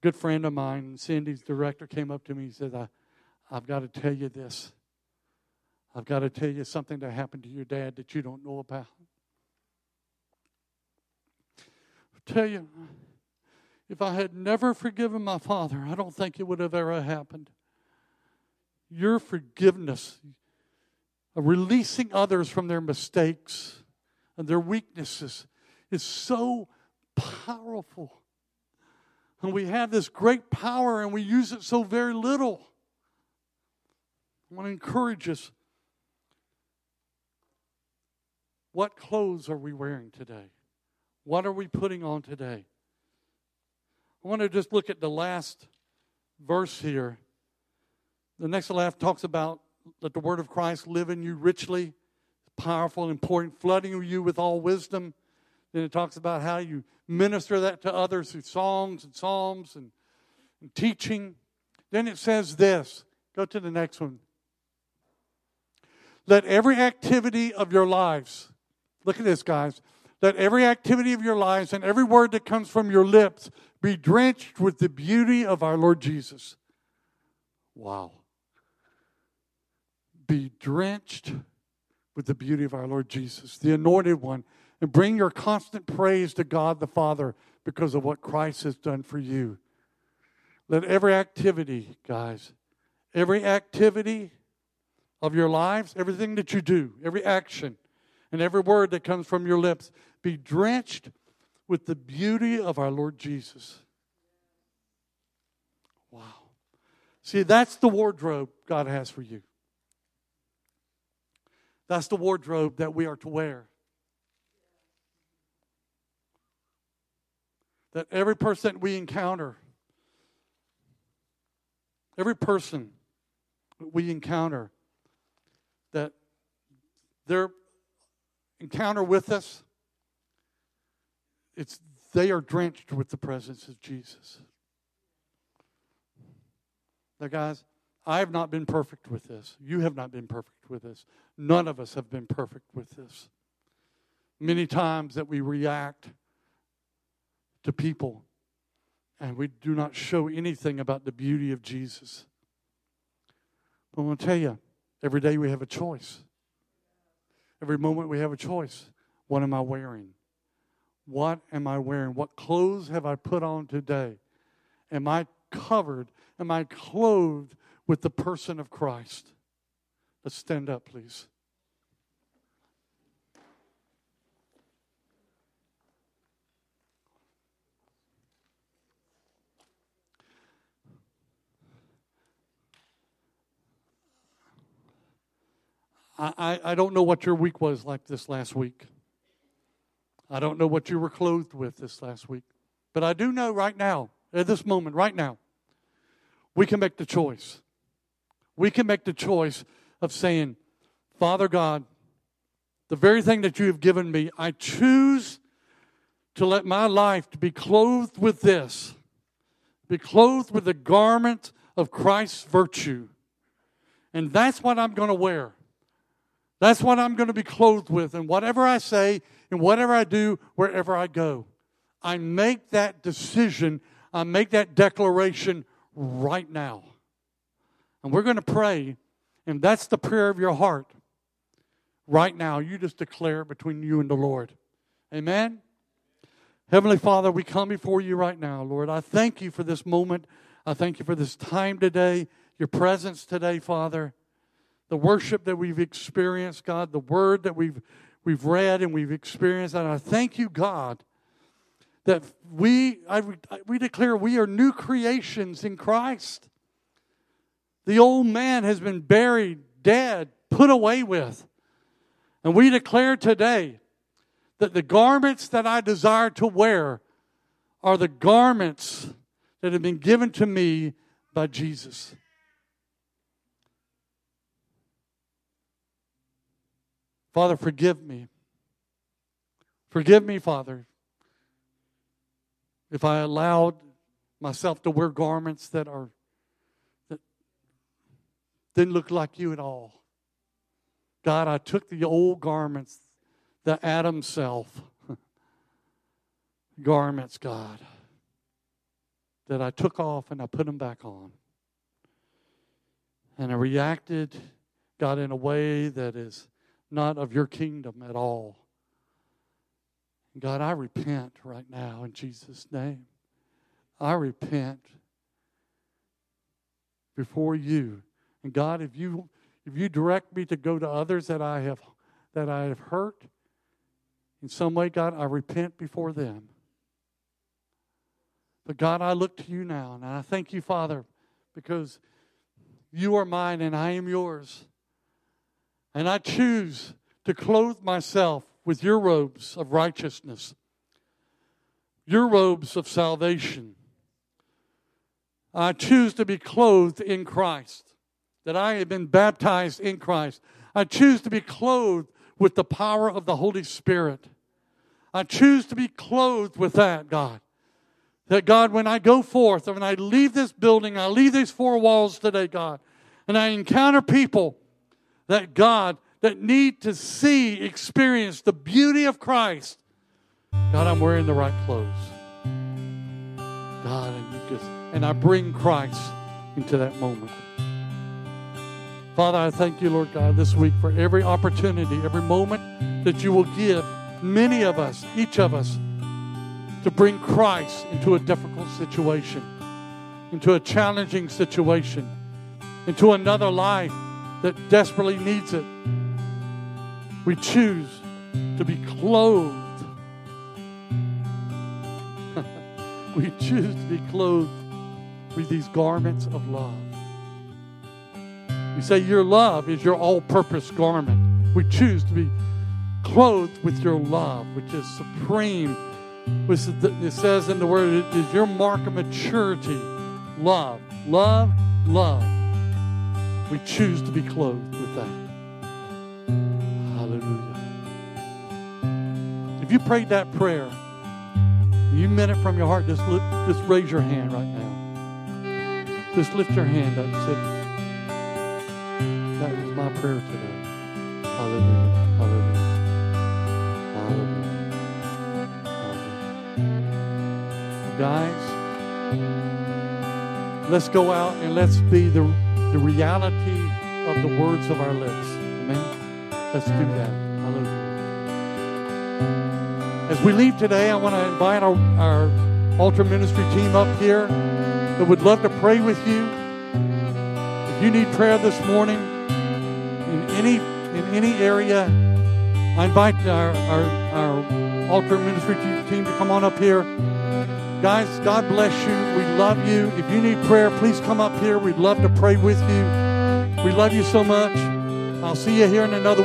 good friend of mine, Cindy's director, came up to me and said, I, I've got to tell you this. I've got to tell you something that happened to your dad that you don't know about. I tell you, if I had never forgiven my father, I don't think it would have ever happened. Your forgiveness, uh, releasing others from their mistakes and their weaknesses, is so powerful. And we have this great power and we use it so very little. I want to encourage us. What clothes are we wearing today? What are we putting on today? I want to just look at the last verse here. The next to last talks about let the word of Christ live in you richly. powerful important, flooding you with all wisdom. Then it talks about how you minister that to others through songs and psalms and, and teaching. Then it says this go to the next one. Let every activity of your lives, look at this, guys. Let every activity of your lives and every word that comes from your lips be drenched with the beauty of our Lord Jesus. Wow. Be drenched with the beauty of our Lord Jesus, the anointed one, and bring your constant praise to God the Father because of what Christ has done for you. Let every activity, guys, every activity of your lives, everything that you do, every action, and every word that comes from your lips be drenched with the beauty of our Lord Jesus. Wow. See, that's the wardrobe God has for you. That's the wardrobe that we are to wear. That every person we encounter, every person that we encounter, that their encounter with us, it's they are drenched with the presence of Jesus. Now, guys, I have not been perfect with this. You have not been perfect with this. None of us have been perfect with this. Many times that we react to people and we do not show anything about the beauty of Jesus. But I'm going to tell you, every day we have a choice. Every moment we have a choice. What am I wearing? What am I wearing? What clothes have I put on today? Am I covered? Am I clothed with the person of Christ? Let's stand up, please. I, I, don't know what your week was like this last week. I don't know what you were clothed with this last week. But I do know right now, at this moment, right now, we can make the choice. We can make the choice of saying, Father God, the very thing that you have given me, I choose to let my life to be clothed with this, be clothed with the garment of Christ's virtue. And that's what I'm going to wear. That's what I'm going to be clothed with. And whatever I say and whatever I do, wherever I go, I make that decision, I make that declaration right now. And we're going to pray, and that's the prayer of your heart. Right now, you just declare it between you and the Lord. Amen? Heavenly Father, we come before you right now, Lord. I thank you for this moment. I thank you for this time today, your presence today, Father the worship that we've experienced, God, the word that we've, we've read and we've experienced. And I thank you, God, that we, I, we declare we are new creations in Christ. The old man has been buried, dead, put away with. And we declare today that the garments that I desire to wear are the garments that have been given to me by Jesus. Father, forgive me. Forgive me, Father, if I allowed myself to wear garments that are that didn't look like you at all. God, I took the old garments, the Adam self <laughs> garments, God, that I took off and I put them back on. And I reacted, God, in a way that is not of your kingdom at all. God, I repent right now in Jesus' name. I repent before you. And God, if you if you direct me to go to others that I have that I have hurt in some way, God, I repent before them. But God, I look to you now, and I thank you, Father, because you are mine and I am yours. And I choose to clothe myself with your robes of righteousness, your robes of salvation. I choose to be clothed in Christ, that I have been baptized in Christ. I choose to be clothed with the power of the Holy Spirit. I choose to be clothed with that, God. That, God, when I go forth, when I leave this building, I leave these four walls today, God, and I encounter people that, God, that need to see, experience the beauty of Christ, God, I'm wearing the right clothes. God, and just, and I bring Christ into that moment. Father, I thank you, Lord God, this week for every opportunity, every moment that you will give many of us, each of us, to bring Christ into a difficult situation, into a challenging situation, into another life that desperately needs it. We choose to be clothed. <laughs> we choose to be clothed with these garments of love. You say your love is your all purpose garment. We choose to be clothed with your love, which is supreme. It says in the word, it is your mark of maturity. Love, love, love. We choose to be clothed with that. Hallelujah. If you prayed that prayer, you meant it from your heart, just, just raise your hand right now. Just lift your hand up and say, that was my prayer today. Hallelujah. Hallelujah. Hallelujah. Hallelujah. Guys, let's go out and let's be the, the reality of the words of our lips. Amen. Let's do that. Hallelujah. As we leave today, I want to invite our, our altar ministry team up here that would love to pray with you. If you need prayer this morning, in any in any area, I invite our, our, our altar ministry team to come on up here. Guys, God bless you. We love you. If you need prayer, please come up here. We'd love to pray with you. We love you so much. I'll see you here in another week.